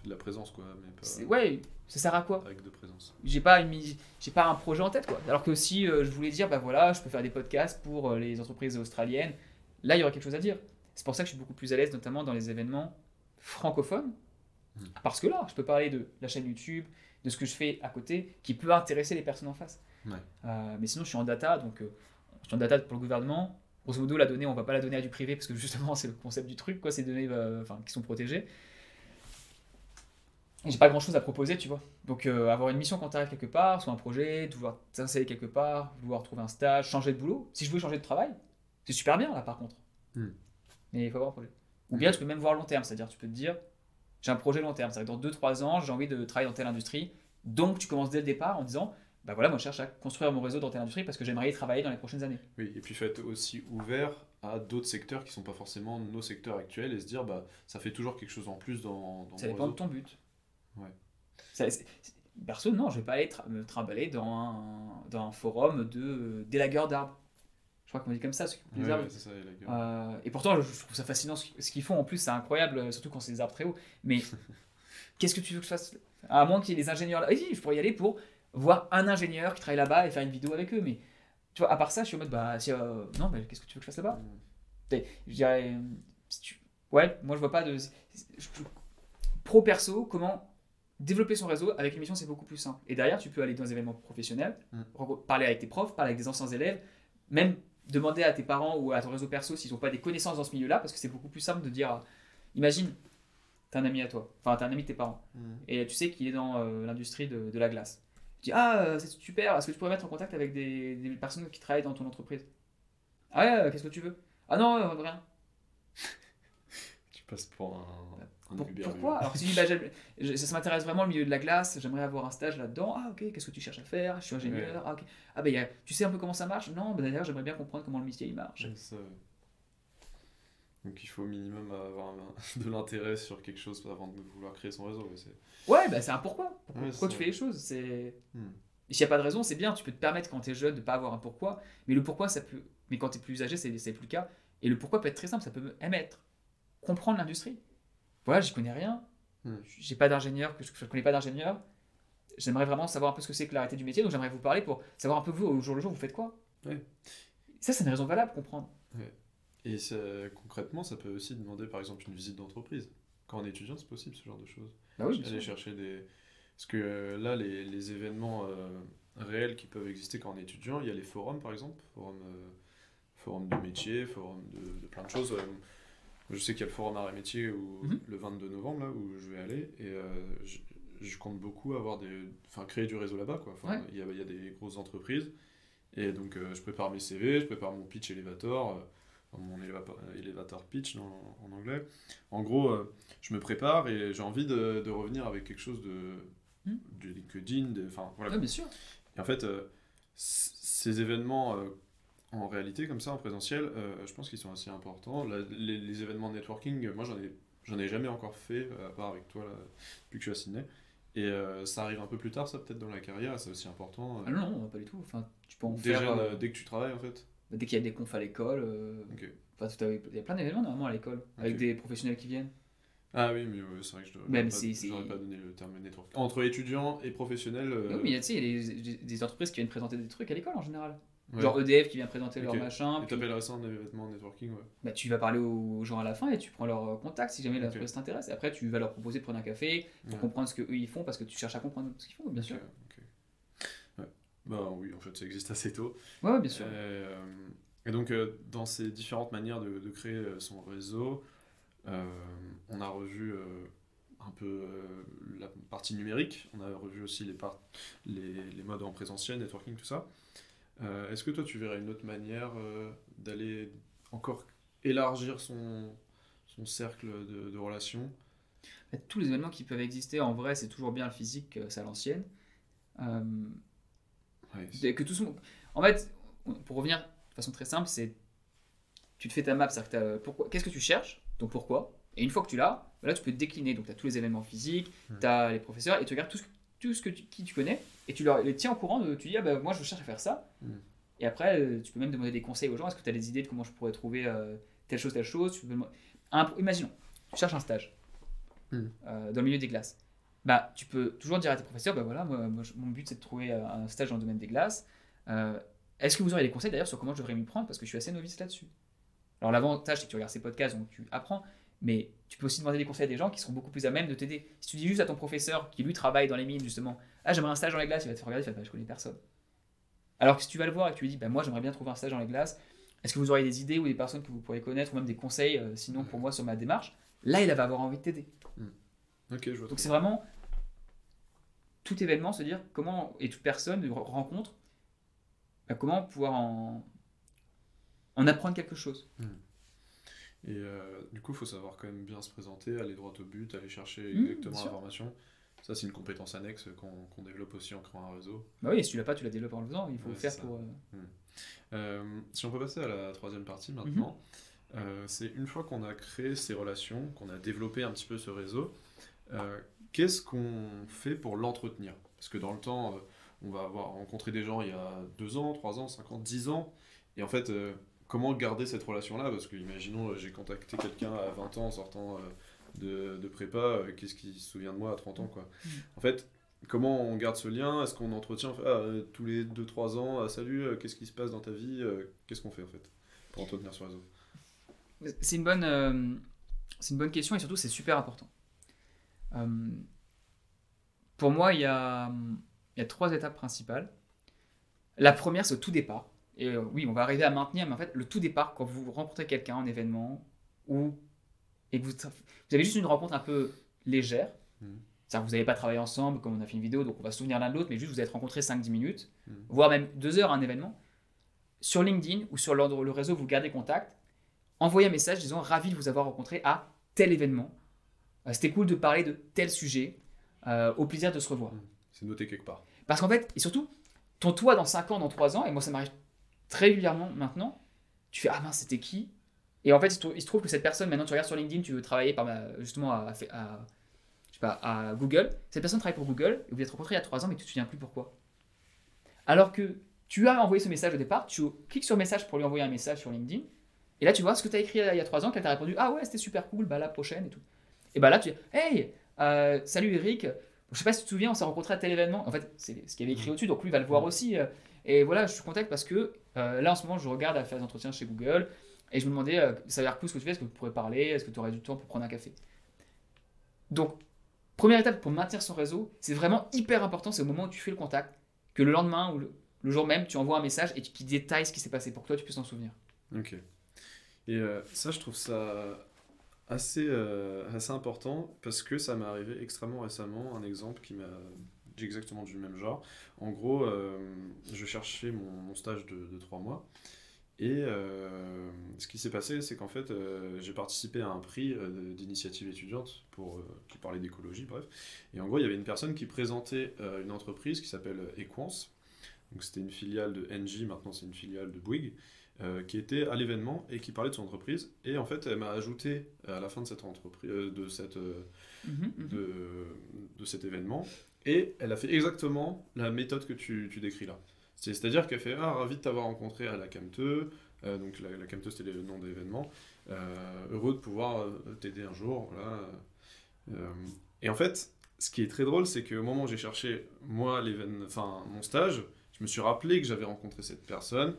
De la présence, quoi, mais pas ouais, ça sert à quoi? avec de présence. j'ai pas une j'ai pas un projet en tête quoi. Alors que si euh, je voulais dire bah voilà je peux faire des podcasts pour euh, les entreprises australiennes là il y aurait quelque chose à dire. C'est pour ça que je suis beaucoup plus à l'aise notamment dans les événements francophones. Mhm. parce que là je peux parler de la chaîne YouTube de ce que je fais à côté qui peut intéresser les personnes en face. Ouais. Euh, mais sinon je suis en data donc je suis en data pour le gouvernement. Grosso modo la donnée on va pas la donner à du privé parce que justement c'est le concept du truc quoi ces données euh, enfin qui sont protégées j'ai pas grand chose à proposer, tu vois. Donc euh, avoir une mission quand tu arrives quelque part, soit un projet, vouloir t'installer quelque part, vouloir trouver un stage, changer de boulot. Si je veux changer de travail, c'est super bien là par contre. Hmm. Mais il faut avoir un projet. Ou bien tu peux même voir long terme, c'est-à-dire tu peux te dire j'ai un projet long terme, c'est-à-dire dans 2-3 ans j'ai envie de travailler dans telle industrie. Donc tu commences dès le départ en disant bah voilà, moi je cherche à construire mon réseau dans telle industrie parce que j'aimerais y travailler dans les prochaines années. Oui, et puis faut être aussi ouvert à d'autres secteurs qui sont pas forcément nos secteurs actuels et se dire bah ça fait toujours quelque chose en plus dans, dans Ça dépend de ton but. Ouais. Ça- Perso, non, je vais pas aller tra- me trimballer dans un, dans un forum de euh, d'élagueurs d'arbres. Je crois qu'on dit comme ça, ceux qui coupent les Ouais, arbres. ouais, c'est ça, et la gueule. Euh, et pourtant, je, je trouve ça fascinant ce qu'ils- font. En plus, c'est incroyable, euh, surtout quand c'est des arbres très hauts. Mais qu'est-ce que tu veux que je fasse? À moins qu'il y ait des ingénieurs là. Oui, je pourrais y aller pour voir un ingénieur qui travaille là-bas et faire une vidéo avec eux. Mais tu vois, à part ça, je suis en mode, bah, si, euh, non, mais qu'est-ce que tu veux que je fasse là-bas? Mm. je dirais. si tu- Ouais, moi je vois pas de. Pro perso, comment développer son réseau avec une mission, c'est beaucoup plus simple. Et derrière, tu peux aller dans des événements professionnels, Mm. parler avec tes profs, parler avec des anciens élèves, même demander à tes parents ou à ton réseau perso s'ils n'ont pas des connaissances dans ce milieu-là, parce que c'est beaucoup plus simple de dire. Imagine, t'as un ami à toi, enfin t'as un ami de tes parents, Mhm. et tu sais qu'il est dans euh, l'industrie de, de la glace. Tu dis Ah, euh, c'est super, est-ce que tu pourrais mettre en contact avec des, des personnes qui travaillent dans ton entreprise? Ah ouais, euh, qu'est-ce que tu veux? Ah non, euh, rien. Tu passes pour un, un Pour- pourquoi. Alors que si tu dis, bah, je- ça, m'intéresse vraiment le milieu de la glace, j'aimerais avoir un stage là-dedans. Ah ok, qu'est-ce que tu cherches à faire? Je suis ingénieur. Ouais. Ah, ok. ah bah, il y a- tu sais un peu comment ça marche? Non, bah, d'ailleurs j'aimerais bien comprendre comment le métier il marche. Ouais, ça, ouais. Donc il faut au minimum avoir un- de l'intérêt sur quelque chose avant de vouloir créer son réseau. ouais, c'est- bah c'est un pourquoi. Pourquoi, Ouais, pourquoi tu fais les choses? C'est Hmm. S'il n'y a pas de raison, c'est bien. Tu peux te permettre quand tu es jeune de pas avoir un pourquoi. Mais le pourquoi, ça peut. Mais quand tu es plus âgé, c'est c'est plus le cas. Et le pourquoi peut être très simple. Ça peut même être comprendre l'industrie. Voilà, j'y connais rien. Hmm. J'ai pas d'ingénieur, je ne connais pas d'ingénieur. J'aimerais vraiment savoir un peu ce que c'est que l'arrêté du métier. Donc j'aimerais vous parler pour savoir un peu vous, au jour le jour, vous faites quoi. Ouais. Ça, c'est une raison valable, comprendre. Et ça- concrètement, ça peut aussi demander par exemple une visite d'entreprise. Quand on est étudiant, c'est possible ce genre de choses. Bah oui, Aller chercher des. Parce que euh, là, les, les événements euh, réels qui peuvent exister quand on est étudiant, il y a les forums par exemple, forum, euh, forum du métier, forum de, de plein de choses. Je sais qu'il y a le forum arts et métiers où, Mhm. le 22 novembre là, où je vais aller et euh, je, je compte beaucoup avoir des. Enfin, créer du réseau là-bas Ouais. il, y a, y a des grosses entreprises et donc euh, je prépare mes CV, je prépare mon pitch elevator. euh, mon elevator, pitch en, en anglais. En gros, euh, je me prépare et j'ai envie de, de revenir avec quelque chose de, Hmm. du LinkedIn, de- enfin voilà. Ouais, bien sûr. Et en fait, euh, ces événements euh, en réalité, comme ça, en présentiel, euh, je pense qu'ils sont assez importants. La- les, les événements networking, euh, moi j'en ai, j'en ai jamais encore fait, euh, à part avec toi, là, depuis que je suis à Sydney. Et euh, ça arrive un peu plus tard, ça peut-être dans la carrière, c'est aussi important. Ah non, non, pas du tout. Enfin, tu peux en dès, faire. euh, dès que tu travailles, en fait. dès qu'il y a des confs à l'école. euh, Ok. enfin, il y a plein d'événements normalement à l'école. Avec des professionnels qui viennent. Ah oui, mais c'est vrai que je Même n'aurais si- pas, si- pas donné le terme network. Entre étudiants et professionnels. Oui, mais il y a, tu sais, il y a des entreprises qui viennent présenter des trucs à l'école en général. Ouais. Genre EDF qui vient présenter leur Ok. machin. Et puis- t'appellerais ça un événement networking, ouais. bah, tu vas parler aux gens à la fin et tu prends leur euh, contact si jamais Ok. l'entreprise t'intéresse. Et après, tu vas leur proposer de prendre un café pour Ouais. comprendre ce qu'eux ils font parce que tu cherches à comprendre ce qu'ils font, bien sûr. Bah oui, en fait, ça existe assez tôt. Ouais, ouais, bien sûr. Euh, et donc, euh, dans ces différentes manières de, de créer son réseau, euh, on a revu euh, un peu euh, la partie numérique, on a revu aussi les, par- les, les modes en présentiel, networking, tout ça. Euh, Est-ce que toi, tu verrais une autre manière euh, d'aller encore élargir son, son cercle de, de relations? Tous les événements qui peuvent exister, en vrai, c'est toujours bien le physique, c'est à l'ancienne. Euh, Ouais, Et que tout ce En fait, pour revenir de façon très simple, c'est tu te fais ta map, c'est-à-dire pourquoi, qu'est-ce que tu cherches, donc pourquoi, et une fois que tu l'as, bah là tu peux te décliner, donc tu as tous les événements physiques, Hmm. tu as les professeurs, et tu regardes tout ce, que- tout ce que tu, qui tu connais, et tu leur, les tiens au courant, de, tu dis, ah bah moi je cherche à faire ça, Hmm. et après euh, tu peux même demander des conseils aux gens, est-ce que tu as des idées de comment je pourrais trouver euh, telle chose, telle chose, tu peux demander- Un- imaginons, tu cherches un stage Hmm. euh, dans le milieu des glaces. Bah, tu peux toujours dire à tes professeurs, bah voilà, moi, mon but c'est de trouver un stage dans le domaine des glaces. Euh, Est-ce que vous aurez des conseils d'ailleurs sur comment je devrais m'y prendre? Parce que je suis assez novice là-dessus Alors l'avantage c'est que tu regardes ces podcasts donc tu apprends, mais tu peux aussi demander des conseils à des gens qui seront beaucoup plus à même de t'aider. Si tu dis juste à ton professeur qui lui travaille dans les mines justement, ah j'aimerais un stage dans les glaces, il va te faire regarder, il va te faire, bah, je connais personne. Alors que si tu vas le voir et que tu lui dis, bah moi j'aimerais bien trouver un stage dans les glaces, est-ce que vous auriez des idées ou des personnes que vous pourriez connaître ou même des conseils euh, sinon pour moi sur ma démarche? Là il va avoir envie de t'aider. Je vois. Donc c'est vraiment tout événement, se dire comment, et toute personne, rencontre, bah, comment pouvoir en, en apprendre quelque chose. Et euh, du coup, il faut savoir quand même bien se présenter, aller droit au but, aller chercher Mmh, exactement l'information. Ça, c'est une compétence annexe qu'on développe aussi en créant un réseau. Bah oui, et si tu l'as pas, tu la développes en le faisant, il faut Ouais, le faire pour... euh, Euh, si on peut passer à la troisième partie maintenant, Mhm. euh, c'est une fois qu'on a créé ces relations, qu'on a développé un petit peu ce réseau, qu'est-ce qu'on fait pour l'entretenir? Parce que dans le temps, on va avoir rencontré des gens il y a deux ans, trois ans, cinq ans, dix ans, et en fait, comment garder cette relation-là? Parce que imaginons, euh, j'ai contacté quelqu'un à 20 ans en sortant euh, de, de prépa, euh, qu'est-ce qu'il se souvient de moi à 30 ans quoi? Mhm. En fait, comment on garde ce lien? Est-ce qu'on entretient ah, tous les 2-3 ans ah, Salut, qu'est-ce qui se passe dans ta vie Qu'est-ce qu'on fait en fait pour entretenir ce réseau? C'est une, bonne, euh, c'est une bonne question et surtout c'est super important. Euh, pour moi, il y a, il y a trois étapes principales. La première, c'est au tout départ. Et euh, oui, on va arriver à maintenir, mais en fait, le tout départ, quand vous rencontrez quelqu'un en événement ou et que vous, vous avez juste une rencontre un peu légère, c'est-à-dire que vous n'avez pas travaillé ensemble comme on a fait une vidéo, donc on va se souvenir l'un de l'autre, mais juste vous êtes rencontrés 5-10 minutes, Mhm. voire même 2 heures à un événement, sur LinkedIn ou sur le, réseau, vous gardez contact, envoyez un message disant ravi de vous avoir rencontré à tel événement. Euh, C'était cool de parler de tel sujet. Euh, au plaisir de se revoir. C'est noté quelque part. Parce qu'en fait, et surtout, ton toi dans 5 ans, dans 3 ans, et moi ça m'arrive très régulièrement maintenant, tu fais Ah mince, c'était qui? Et en fait, il se, trouve, que cette personne, maintenant tu regardes sur LinkedIn, tu veux travailler par justement à, à- à- je sais pas, à Google. Cette personne travaille pour Google, et vous êtes rencontrés il y a 3 ans, mais tu te souviens plus pourquoi. Alors que tu as envoyé ce message au départ, tu cliques sur message pour lui envoyer un message sur LinkedIn, et là tu vois ce que tu as écrit il y a 3 ans, qu'elle t'a répondu Ah ouais, c'était super cool, bah la prochaine et tout. Et bah là tu dis Hey, euh, salut Eric, je sais pas si tu te souviens, on s'est rencontrés à tel événement. En fait, c'est ce qu'il avait écrit au-dessus, donc lui va le voir aussi. euh, Et voilà, je suis content parce que euh, là en ce moment, je regarde à faire des entretiens chez Google et je me demandais, euh, ça a l'air cool ce que tu fais, est-ce que tu pourrais parler, est-ce que tu aurais du temps pour prendre un café? Donc, première étape pour maintenir son réseau, c'est vraiment hyper important, c'est au moment où tu fais le contact, que le lendemain ou le, jour même, tu envoies un message et qui détaille ce qui s'est passé pour que toi, tu puisses t'en souvenir. Ok. Et euh, ça, je trouve ça assez, assez important parce que ça m'est arrivé extrêmement récemment. Un exemple qui m'a exactement du même genre. En gros, euh, je cherchais mon, mon stage de, de trois mois. Et euh, ce qui s'est passé, c'est qu'en fait, euh, j'ai participé à un prix d'initiative étudiante pour, qui parlait d'écologie, bref. Et en gros, il y avait une personne qui présentait une entreprise qui s'appelle Equance. Donc c'était une filiale de NJ, maintenant c'est une filiale de Bouygues euh, qui était à l'événement et qui parlait de son entreprise. Et en fait, elle m'a ajouté à la fin de cette entreprise, euh, de, cette, euh, Mhm, mhm. de, de cet événement, et elle a fait exactement la méthode que tu, tu décris là. C'est- C'est-à-dire qu'elle fait Ah, ravi de t'avoir rencontré à la Camteux. Euh, donc la, la Camteux, c'était le nom de l'événement. Euh, heureux de pouvoir euh, t'aider un jour. Euh, et en fait, ce qui est très drôle, c'est qu'au moment où j'ai cherché, moi, enfin, mon stage, je me suis rappelé que j'avais rencontré cette personne,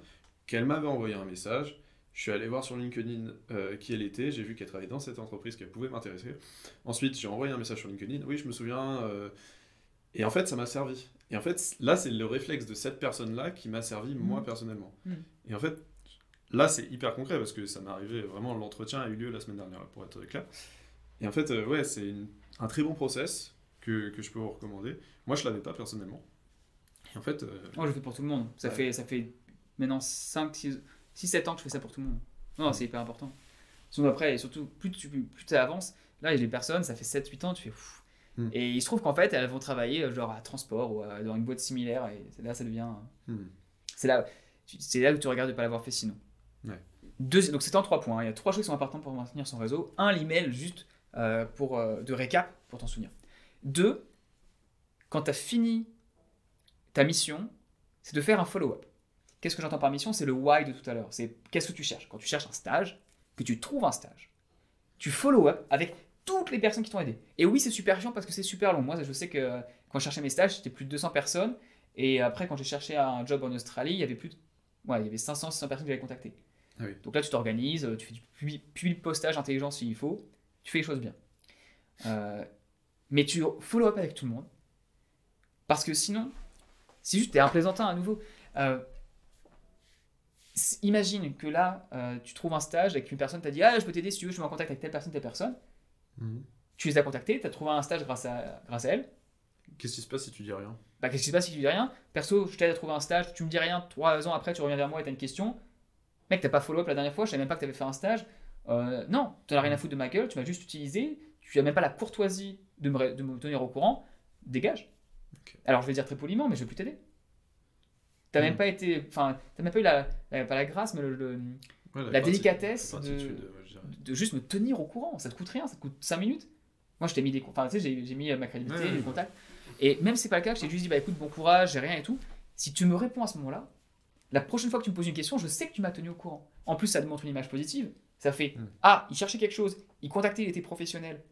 qu'elle m'avait envoyé un message. Je suis allé voir sur LinkedIn qui elle était, j'ai vu qu'elle travaillait dans cette entreprise, qu'elle pouvait m'intéresser. Ensuite, j'ai envoyé un message sur LinkedIn, oui, je me souviens. Et en fait, ça m'a servi. Et en fait, là, c'est le réflexe de cette personne-là qui m'a servi, moi, Mhm. personnellement. Mhm. Et en fait, là, c'est hyper concret parce que ça m'est arrivé vraiment, l'entretien a eu lieu la semaine dernière, pour être clair. Et en fait, euh, ouais, c'est un très bon process que, que je peux vous recommander. Moi, je l'avais pas personnellement. Et en fait, euh, Moi, je le fais pour tout le monde. Ça, Ouais. fait, ça fait maintenant 5, 6, 7 ans que je fais ça pour tout le monde. Non, c'est hyper important. Sinon, après, et surtout, plus tu plus tu avances, là, il y a des personnes, ça fait 7-8 ans, tu fais ouf. Hmm. Et il se trouve qu'en fait, elles vont travailler euh, genre à transport ou à- dans une boîte similaire. Et c'est là, ça devient. hmm, C'est là, c'est là où tu regardes de ne pas l'avoir fait sinon. Ouais. Deux, donc, c'est en trois points. hein. Il y a trois choses qui sont importantes pour maintenir son réseau. Un, l'email, juste euh, pour, euh, de récap, pour t'en souvenir. Deux, quand tu as fini ta mission, c'est de faire un follow-up. Qu'est-ce que j'entends par mission? C'est le why de tout à l'heure. C'est qu'est-ce que tu cherches? Quand tu cherches un stage, que tu trouves un stage, tu follow-up avec toutes les personnes qui t'ont aidé. Et oui, c'est super chiant parce que c'est super long. Moi, je sais que quand je cherchais mes stages, c'était plus de 200 personnes. Et après, quand j'ai cherché un job en Australie, il y avait plus de... ouais, il y avait 500, 600 personnes que j'avais contactées. Ah oui. Donc là, tu t'organises, tu fais du publi- publi- postage intelligent s'il faut, tu fais les choses bien. Euh, mais tu follow-up avec tout le monde. Parce que sinon, c'est juste, t'es un plaisantin à nouveau. Euh, imagine que là, euh, tu trouves un stage et qu'une personne t'a dit Ah, je peux t'aider si tu veux, je suis en contact avec telle personne, telle personne. Hmm. Tu les as contactés, tu as trouvé un stage grâce à, grâce à elle. Qu'est-ce qui se passe si tu dis rien? Bah, qu'est-ce qui se passe si tu dis rien? Perso, je t'aide à trouver un stage, tu me dis rien, trois ans après, tu reviens vers moi et t'as une question. Mec, t'as pas follow-up la dernière fois, je savais même pas que t'avais fait un stage. Euh, non, t'en as rien à foutre de ma gueule, tu m'as juste utilisé, tu as même pas la courtoisie de me, de me tenir au courant, dégage. Alors je vais dire très poliment, mais je vais plus t'aider. T'as même Mm. pas été. Enfin, t'as même pas eu la, la- pas la grâce, mais le- le, Ouais, La délicatesse de- de juste me tenir au courant. Ça te coûte rien, ça te coûte 5 minutes. Moi, je t'ai mis des. Enfin, tu sais, j'ai- j'ai mis euh, ma crédibilité, les contacts. Et même si c'est pas le cas, je t'ai juste dit, bah écoute, bon courage, j'ai rien et tout. Si tu me réponds à ce moment-là, la prochaine fois que tu me poses une question, je sais que tu m'as tenu au courant. En plus, ça montre une image positive. Ça fait, Mm. ah, il cherchait quelque chose, il contactait, il était professionnel.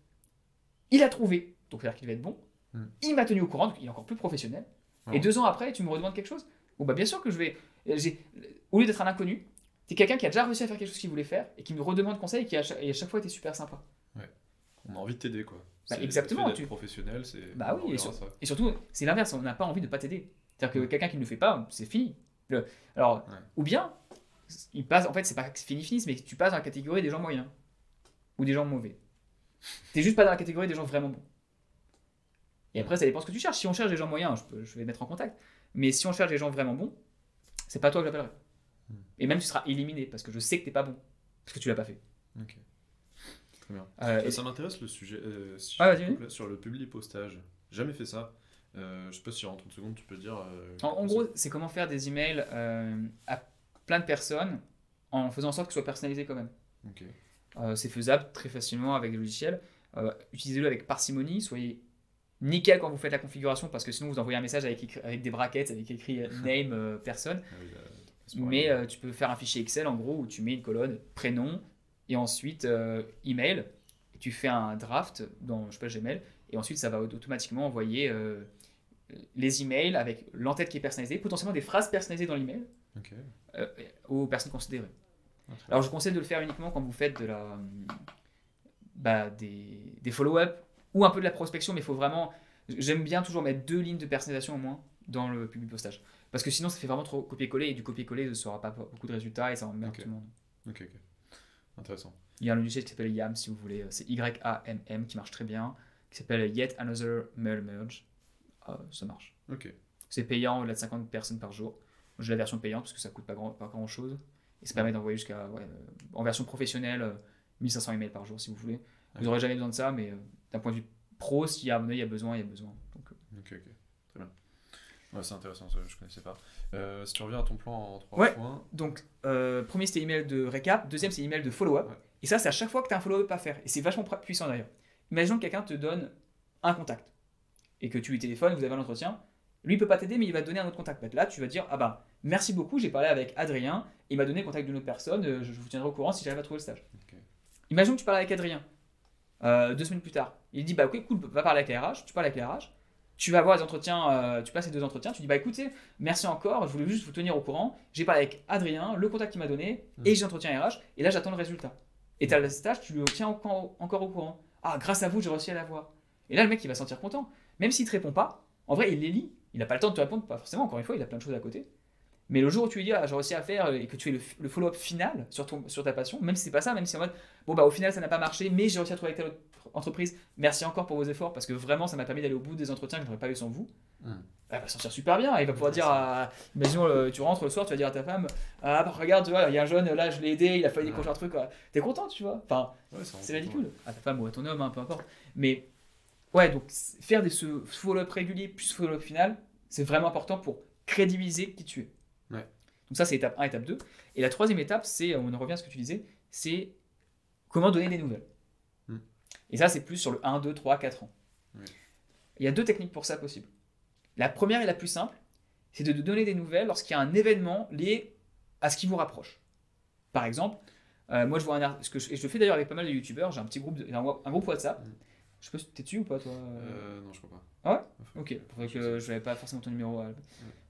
Il a trouvé, donc c'est-à-dire qu'il va être bon. Mm. Il m'a tenu au courant, donc il est encore plus professionnel. Et deux ans après, tu me redemandes quelque chose? Bon, bah bien sûr que je vais. j'ai- Au lieu d'être un inconnu, t'es quelqu'un qui a déjà réussi à faire quelque chose qu'il voulait faire et qui me redemande conseil et qui à chaque, et à chaque fois était super sympa. On a envie de t'aider, quoi. Bah, exactement, tu- professionnel, c'est. Bah oui, et, sur- surtout, c'est l'inverse, on n'a pas envie de pas t'aider. C'est-à-dire que Ouais. quelqu'un qui ne le fait pas, c'est fini. Le- alors, Ouais. ou bien, il passe, en fait, c'est pas fini, fini, mais tu passes dans la catégorie des gens moyens ou des gens mauvais. T'es juste pas dans la catégorie des gens vraiment bons. Et après, ça dépend ce que tu cherches. Si on cherche des gens moyens, je, peux- je vais mettre en contact. Mais si on cherche des gens vraiment bons, c'est pas toi que j'appellerai. Et même tu seras éliminé parce que je sais que t'es pas bon. Parce que tu l'as pas fait. Ok. Très bien. Euh, et- Ça m'intéresse le sujet. euh, si Ah, je sur le public postage. Jamais fait ça. Euh, je sais pas si en 30 secondes tu peux dire. euh, En, gros, c'est comment faire des emails euh, à plein de personnes en faisant en sorte que ce soit personnalisé quand même. c'est- Ok. Euh, c'est faisable très facilement avec des logiciels. Euh, Utilisez-le avec parcimonie, soyez nickel quand vous faites la configuration parce que sinon vous envoyez un message avec, des brackets avec écrit name euh, personne. Ah oui, Mais euh, tu peux faire un fichier Excel en gros où tu mets une colonne prénom et ensuite euh, email. Et tu fais un draft dans je sais pas, Gmail et ensuite ça va automatiquement envoyer euh, les emails avec l'entête qui est personnalisée, potentiellement des phrases personnalisées dans l'email Ok. euh, aux personnes considérées. Alors je conseille de le faire uniquement quand vous faites de la, bah, des, des follow-up ou un peu de la prospection, mais il faut vraiment. J'aime bien toujours mettre deux lignes de personnalisation au moins dans le public postage. Parce que sinon ça fait vraiment trop copier-coller et du copier-coller ne sera pas beaucoup de résultats et ça emmerde Ok. tout le monde. Ok, ok. Intéressant. Il y a un logiciel qui s'appelle YAM si vous voulez, c'est Y-A-M-M qui marche très bien, qui s'appelle Yet Another Mail Merge. Ah, ça marche. Ok. C'est payant au-delà de 50 personnes par jour. J'ai la version payante parce que ça coûte pas grand, pas grand chose. Et ça permet d'envoyer jusqu'à, ouais, euh, en version professionnelle, euh, 1500 emails par jour si vous voulez. Vous n'aurez jamais besoin de ça, mais euh, d'un point de vue pro, s'il y a, il y a besoin, il y a besoin. Donc, euh, Ok, ok. Ouais, c'est intéressant, ça, je connaissais pas. Euh, si tu reviens à ton plan en trois Ouais. points. donc euh, premier, c'était email de récap. Deuxième, c'est email de follow-up. Ouais. Et ça, c'est à chaque fois que tu as un follow-up à faire. Et c'est vachement puissant d'ailleurs. Imaginons que quelqu'un te donne un contact et que tu lui téléphones, vous avez un entretien. Lui, il peut pas t'aider, mais il va te donner un autre contact. Bah, Là, tu vas dire Ah bah, merci beaucoup, j'ai parlé avec Adrien, il m'a donné le contact d'une autre personne, euh, je vous tiendrai au courant si j'arrive à trouver le stage. Ok. Imaginons que tu parles avec Adrien, euh, deux semaines plus tard. Il dit Bah, ok, cool, va parler avec la RH, tu parles avec la RH. Tu vas voir les entretiens, euh, tu passes les deux entretiens, tu dis Bah écoutez, merci encore, je voulais juste vous tenir au courant. J'ai parlé avec Adrien, le contact qu'il m'a donné, et j'ai entretien RH, et là j'attends le résultat. Et tu as le stage, tu le tiens encore, encore au courant. Ah, grâce à vous, j'ai réussi à l'avoir. Et là, le mec, il va se sentir content. Même s'il te répond pas, en vrai, il les lit. Il n'a pas le temps de te répondre, pas forcément, encore une fois, il a plein de choses à côté. Mais le jour où tu lui dis, ah, j'ai réussi à faire, et que tu fais le, le follow-up final sur, ton, sur ta passion, même si c'est pas ça, même si en mode, bon, bah au final, ça n'a pas marché, mais j'ai réussi à trouver avec telle autre entreprise, merci encore pour vos efforts, parce que vraiment, ça m'a permis d'aller au bout des entretiens que je n'aurais pas eu sans vous. Hmm. Elle va sortir super bien. Il va pouvoir dire à. Imaginons, euh, tu rentres le soir, tu vas dire à ta femme Ah, bah, regarde, tu vois, il y a un jeune, là, je l'ai aidé, il a fallu décrocher un truc. T'es content, tu vois? Enfin, Ouais, c'est ridicule. À ta femme ou à ton homme, hein, peu importe. Mais ouais, donc faire des ce follow-up régulier plus follow-up final, c'est vraiment important pour crédibiliser qui tu es. Ouais. Donc ça, c'est étape 1, étape 2. Et la troisième étape, c'est, on en revient à ce que tu disais, c'est comment donner des nouvelles. Hmm. Et ça, c'est plus sur le 1, 2, 3, 4 ans. Il y a deux techniques pour ça possibles. La première et la plus simple, c'est de donner des nouvelles lorsqu'il y a un événement lié à ce qui vous rapproche. Par exemple, euh, moi je vois un ce que je, et je le fais d'ailleurs avec pas mal de youtubeurs, j'ai un petit groupe, de- un, groupe WhatsApp. Mm. Je sais pas si t'es dessus ou pas toi. Euh, non, je crois pas. Ah ouais? Enfin, Ok, faudrait que je n'avais pas forcément ton numéro. à- Mm.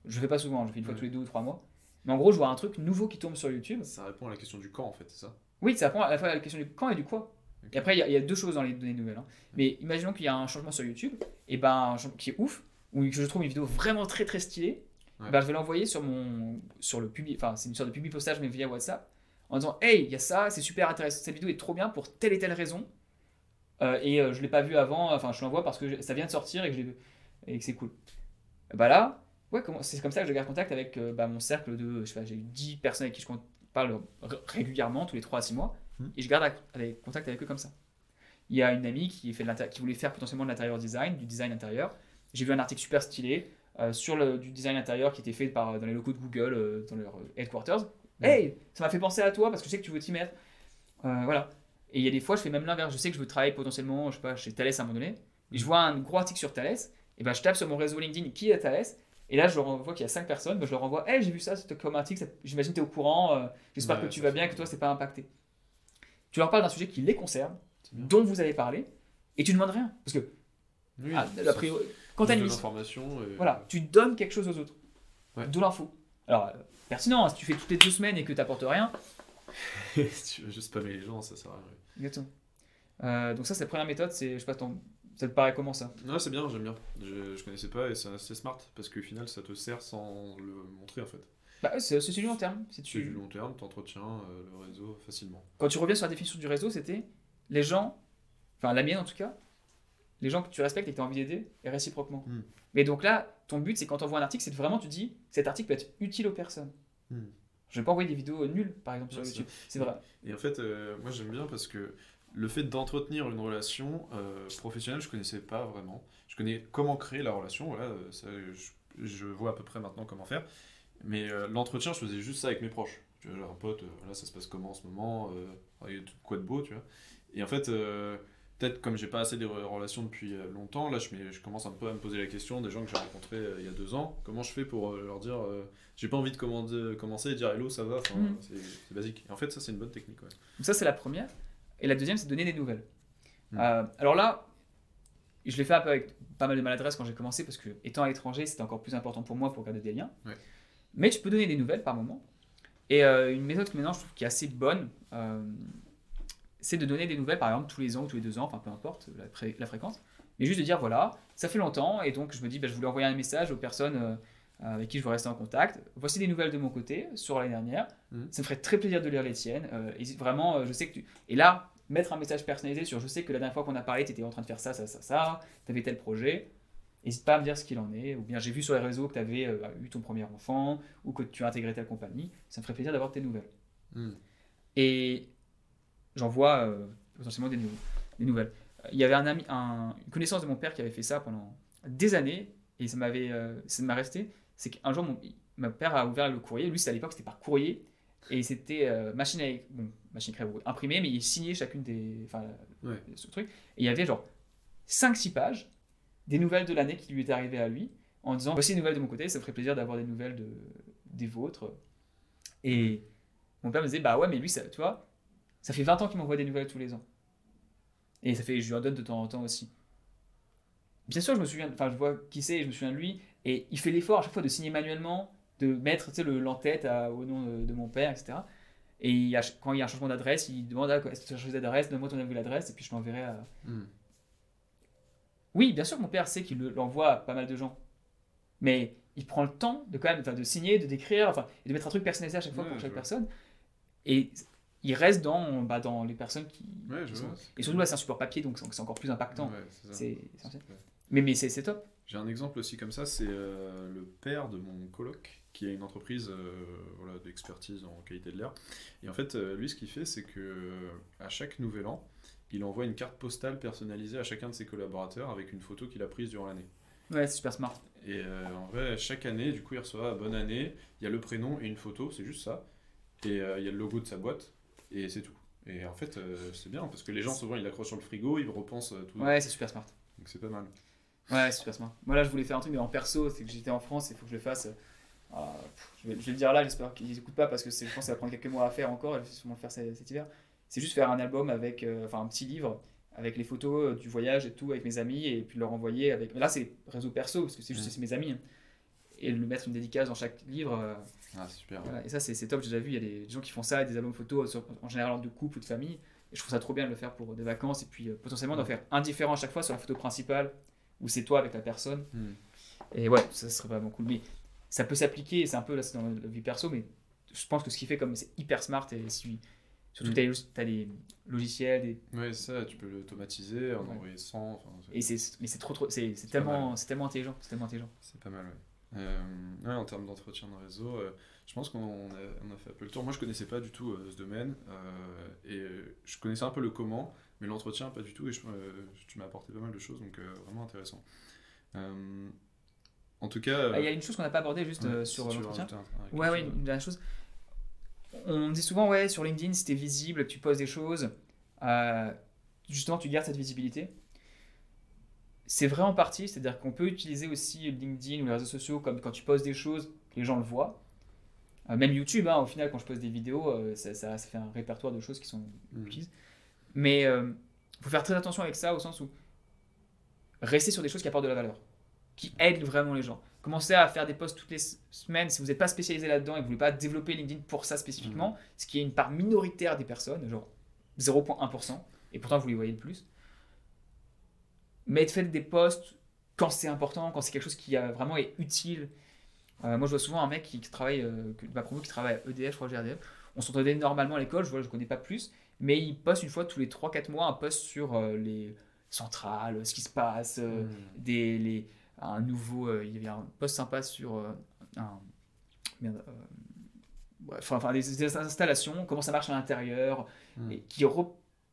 Je le fais pas souvent, je le fais une fois Ouais. tous les deux ou trois mois. Mais en gros, je vois un truc nouveau qui tombe sur YouTube. Ça répond à la question du quand en fait, c'est ça? Oui, ça répond à la fois à la question du quand et du quoi. Et après, il y, a- il y a deux choses dans les données nouvelles. hein. Mais imaginons qu'il y a un changement sur YouTube, et ben, qui est ouf, ou que je trouve une vidéo vraiment très très stylée, Ouais. ben, je vais l'envoyer sur mon sur le public, enfin c'est une sorte de public postage mais via WhatsApp, en disant hey, il y a ça, c'est super intéressant, cette vidéo est trop bien pour telle et telle raison, Euh, et euh, je l'ai pas vu avant, enfin je l'envoie parce que je- ça vient de sortir et que, et c'est cool. Bah là, ouais, c'est comme ça que je garde contact avec euh, bah, mon cercle de, je sais j'ai eu 10 personnes avec qui je parle régulièrement, tous les 3 à 6 mois, Mhm. et je garde avec, contact avec eux comme ça. Il y a une amie qui, fait de qui voulait faire potentiellement de l'intérieur design, du design intérieur. J'ai vu un article super stylé euh, sur le, du design intérieur qui était fait par, dans les locaux de Google, euh, dans leur headquarters. Hey, ça m'a fait penser à toi parce que je sais que tu veux t'y mettre. Voilà. Et il y a des fois, je fais même l'inverse. Je sais que je veux travailler potentiellement, je sais pas, chez Thales à un moment donné. Et je vois un gros article sur Thales. Et ben, je tape sur mon réseau LinkedIn qui est Thales. Et là, je leur envoie qu'il y a 5 personnes. Ben, je leur envoie Hey, j'ai vu ça, c'était comme article. J'imagine que tu es au courant. euh, J'espère Ouais, que tu vas bien, que toi, c'est pas impacté. Tu leur parles d'un sujet qui les concerne, dont vous avez parlé. Et tu demandes rien. Parce que, Oui, ah, priori, quand tu as une mission, et- voilà, tu donnes quelque chose aux autres. Ouais. De l'info. Alors, euh, pertinent, hein, si tu fais toutes les deux semaines et que tu n'apportes rien, tu veux juste spammer les gens, ça sert à rien. Exactement. Euh, donc ça, c'est la première méthode. C'est, je sais pas, ton- ça te paraît comment ça Ouais, c'est bien, j'aime bien. Je, je connaissais pas et c'est assez smart parce qu'au final, ça te sert sans le montrer en fait. bah, c'est, c'est du long terme. C'est Tu du tu... long terme, t'entretiens euh, le réseau facilement. Quand tu reviens sur la définition du réseau, c'était les gens enfin la mienne en tout cas, les gens que tu respectes et que tu as envie d'aider, et réciproquement. Mm. Mais donc là, ton but, c'est quand tu envoies un article, c'est vraiment, tu dis, cet article peut être utile aux personnes. Mm. Je vais pas envoyer des vidéos nulles, par exemple, sur Ouais, YouTube. C'est vrai. Et en fait, euh, moi j'aime bien parce que le fait d'entretenir une relation euh, professionnelle, je connaissais pas vraiment. Je connais comment créer la relation, voilà, euh, ça, je, je vois à peu près maintenant comment faire. Mais euh, l'entretien, je faisais juste ça avec mes proches. Tu vois, un pote, euh, voilà, ça se passe comment en ce moment, il y a tout- quoi de beau, tu vois. Et en fait, peut-être comme j'ai pas assez de re- relations depuis longtemps, là je, je commence un peu à me poser la question des gens que j'ai rencontrés il y a deux ans, comment je fais pour leur dire, j'ai pas envie de commander- commencer et dire hello, ça va, c'est c'est basique. Et en fait, ça c'est une bonne technique, ouais. Donc ça, c'est la première. Et la deuxième, c'est donner des nouvelles. Mm. Euh, alors là, je l'ai fait un peu avec pas mal de maladresse quand j'ai commencé, parce que étant à l'étranger, c'était encore plus important pour moi pour garder des liens. Ouais. Mais tu peux donner des nouvelles par moment. Et euh, une méthode que maintenant je trouve qui est assez bonne, euh, c'est de donner des nouvelles, par exemple, tous les ans ou tous les deux ans, enfin peu importe la, fré- la fréquence. Mais juste de dire, voilà, ça fait longtemps, et donc je me dis, bah, je voulais envoyer un message aux personnes avec qui je veux rester en contact. Voici des nouvelles de mon côté sur l'année dernière. Mhm. Ça me ferait très plaisir de lire les tiennes. Euh, et vraiment, euh, je sais que tu... Et là, mettre un message personnalisé sur je sais que la dernière fois qu'on a parlé, tu étais en train de faire ça, ça, ça, ça, tu avais tel projet. N'hésite pas à me dire ce qu'il en est. Ou bien j'ai vu sur les réseaux que tu avais eu ton premier enfant ou que tu as intégré telle compagnie. Ça me ferait plaisir d'avoir tes nouvelles. Hmm. Et j'envoie euh, potentiellement des, nou- des nouvelles. Euh, Il y avait un ami, un- une connaissance de mon père qui avait fait ça pendant des années et ça m'avait, euh, ça m'a resté. C'est qu'un jour, mon, mon père a ouvert le courrier. Lui, à l'époque, c'était par courrier et c'était euh, machine à bon, machine à écrire, imprimé, mais il signait chacune des, enfin, Ouais. ce truc. Et il y avait genre 5-6 pages des nouvelles de l'année qui lui étaient arrivées à lui en disant voici des nouvelles de mon côté, ça me ferait plaisir d'avoir des nouvelles de, des vôtres. Et mon père me disait bah ouais, mais lui, ça, tu vois, ça fait 20 ans qu'il m'envoie des nouvelles tous les ans. Et ça fait, je lui en donne de temps en temps aussi. Bien sûr, je me souviens, enfin, je vois qui c'est, je me souviens de lui, et il fait l'effort à chaque fois de signer manuellement, de mettre tu sais, le l'en-tête à- au nom de, de mon père, etc. Et il y a- quand il y a un changement d'adresse, il demande ah, est-ce que tu as changé d'adresse, donne-moi ton nouvelle adresse, et puis je l'enverrai à. Hmm. Oui, bien sûr, mon père sait qu'il le- l'envoie à pas mal de gens, mais il prend le temps de quand même, de signer, de décrire, enfin, et de mettre un truc personnalisé à chaque fois Ouais, pour chaque vois. personne. Et il reste dans, bah, dans les personnes qui. Ouais, qui je sont- vois. Et surtout là, c'est un support papier, donc c'est c'est encore plus impactant. Ouais, c'est Mais, mais c'est top. J'ai un exemple aussi comme ça, c'est euh, le père de mon coloc qui a une entreprise euh, voilà, d'expertise en qualité de l'air. Et en fait, euh, lui, ce qu'il fait, c'est que à chaque nouvel an, il envoie une carte postale personnalisée à chacun de ses collaborateurs avec une photo qu'il a prise durant l'année. Ouais, c'est super smart. Et en vrai, chaque année, du coup, il reçoit bonne année. Il y a le prénom et une photo, c'est juste ça. Et il y a le logo de sa boîte et c'est tout. Et en fait, c'est bien parce que les gens souvent ils l'accrochent sur le frigo, ils repensent tout. Ouais, c'est super smart. Donc c'est pas mal. Ouais, super smart. Moi là, je voulais faire un truc, mais en perso, c'est que j'étais en France, il faut que je le fasse. Ah, pff, je, vais, je vais le dire là, j'espère qu'ils n'écoutent pas parce que je pense que ça va prendre quelques mois à faire encore, et je vais sûrement le faire cet, cet hiver. C'est juste faire un album avec, euh, enfin un petit livre avec les photos euh, du voyage et tout avec mes amis et puis leur envoyer avec. Mais là, c'est réseau perso parce que c'est juste Mm. c'est mes amis. hein. Et le mettre une dédicace dans chaque livre. euh, Ah, c'est super. voilà. Et ça, c'est c'est top, j'ai déjà vu, il y a des gens qui font ça, des albums photos sur- en général de couple ou de famille. Et je trouve ça trop bien de le faire pour des vacances et puis euh, potentiellement d'en faire un différent à chaque fois sur la photo principale où c'est toi avec la personne. Hmm. Et ouais, ça serait vraiment cool. Mais ça peut s'appliquer, c'est un peu là, c'est dans la vie perso, mais je pense que ce qu'il fait, comme c'est hyper smart, et si, surtout Mm. tu as des logiciels, des, Ouais, ça, tu peux l'automatiser, en Ouais. envoyer 100. enfin, c'est- et c'est, mais c'est trop, trop, c'est, tellement, c'est tellement intelligent, c'est tellement intelligent. C'est pas mal, ouais. Euh, ouais, en termes d'entretien de réseau, euh, je pense qu'on a, fait un peu le tour. Moi, je connaissais pas du tout euh, ce domaine et je connaissais un peu le comment, mais l'entretien, pas du tout. Et je- tu m'as apporté pas mal de choses, donc vraiment intéressant. En tout cas, Ah, Il y a une chose qu'on n'a pas abordée juste ouais, euh, si sur veux l'entretien. Ouais, ouais, une dernière chose. On dit souvent, ouais, sur LinkedIn, si t'es visible, que tu poses des choses, euh, justement, tu gardes cette visibilité. C'est vrai en partie, c'est-à-dire qu'on peut utiliser aussi LinkedIn ou les réseaux sociaux comme quand tu poses des choses, les gens le voient. Euh, même YouTube, hein, au final, quand je pose des vidéos, euh, ça, ça- ça fait un répertoire de choses qui sont Mm. utilisées. Mais il faut faire très attention avec ça, au sens où rester sur des choses qui apportent de la valeur, qui aident vraiment les gens. Commencez à faire des posts toutes les semaines si vous n'êtes pas spécialisé là-dedans et que vous voulez pas développer LinkedIn pour ça spécifiquement, ce qui est une part minoritaire des personnes, genre 0,1%, et pourtant vous les voyez le plus. Mais faites des posts quand c'est important, quand c'est quelque chose qui euh, vraiment est utile. Euh, moi, je vois souvent un mec qui, qui travaille, euh, que- ma promo qui travaille à EDF, je crois, GRDF. On s'entendait normalement à l'école, je vois, je connais pas plus, mais il poste une fois tous les 3-4 mois un post sur euh, les centrales, ce qui se passe, euh, Hmm. des, les, un nouveau. il y avait un post sympa sur un. merde, enfin, des installations, comment ça marche à l'intérieur, Hmm. et qui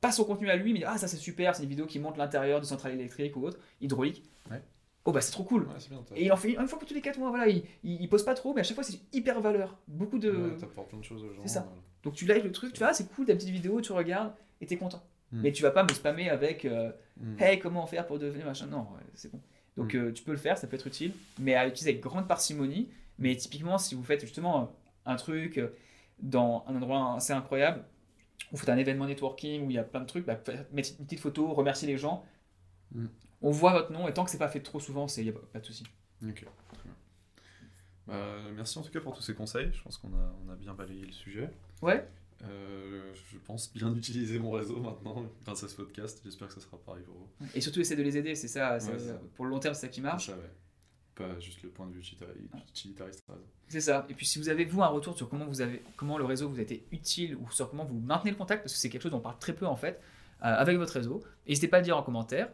repasse son contenu à lui, mais ah ça c'est super, c'est une vidéo qui montre l'intérieur de centrale électrique ou autre, hydraulique. Ouais. Oh bah c'est trop cool. Ouais, bien. Et il en fait une fois pour tous les 4 mois, voilà, il, il, il pose pas trop, mais à chaque fois c'est hyper valeur. Beaucoup de. Ouais, t'apportes plein de choses aux gens. C'est ça. Donc tu likes le truc, tu vois, ah, c'est cool ta petite vidéo, tu regardes et t'es content. Hmm. Mais tu vas pas me spammer avec euh, Hmm. Hey, comment faire pour devenir machin Non, c'est bon. Donc Mm. euh, tu peux le faire, ça peut être utile, mais à utiliser avec grande parcimonie. Mais typiquement, si vous faites justement un truc euh, dans un endroit assez incroyable, vous faites un événement networking où il y a plein de trucs, bah, mettez une petite photo, remerciez les gens. Mm. On voit votre nom, et tant que c'est pas fait trop souvent, il n'y a pas, pas de souci. Ok. Bah, merci en tout cas pour tous ces conseils. Je pense qu'on a, on a bien balayé le sujet. Ouais, Euh, je pense bien utiliser mon réseau maintenant grâce à ce podcast. J'espère que ça sera pareil pour vous. et surtout essayer de les aider, c'est ça, Ouais, pour le long terme, c'est ça qui marche. C'est ça, ouais. Pas juste le point de vue utilitari- utilitariste. C'est ça. Et puis si vous avez vous un retour sur comment vous avez comment le réseau vous a été utile ou sur comment vous maintenez le contact, parce que c'est quelque chose dont on parle très peu en fait, euh, avec votre réseau, n'hésitez pas à le dire en commentaire.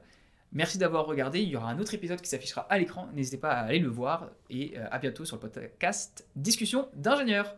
Merci d'avoir regardé. Il y aura un autre épisode qui s'affichera à l'écran. N'hésitez pas à aller le voir. Et euh, à bientôt sur le podcast Discussion d'ingénieurs.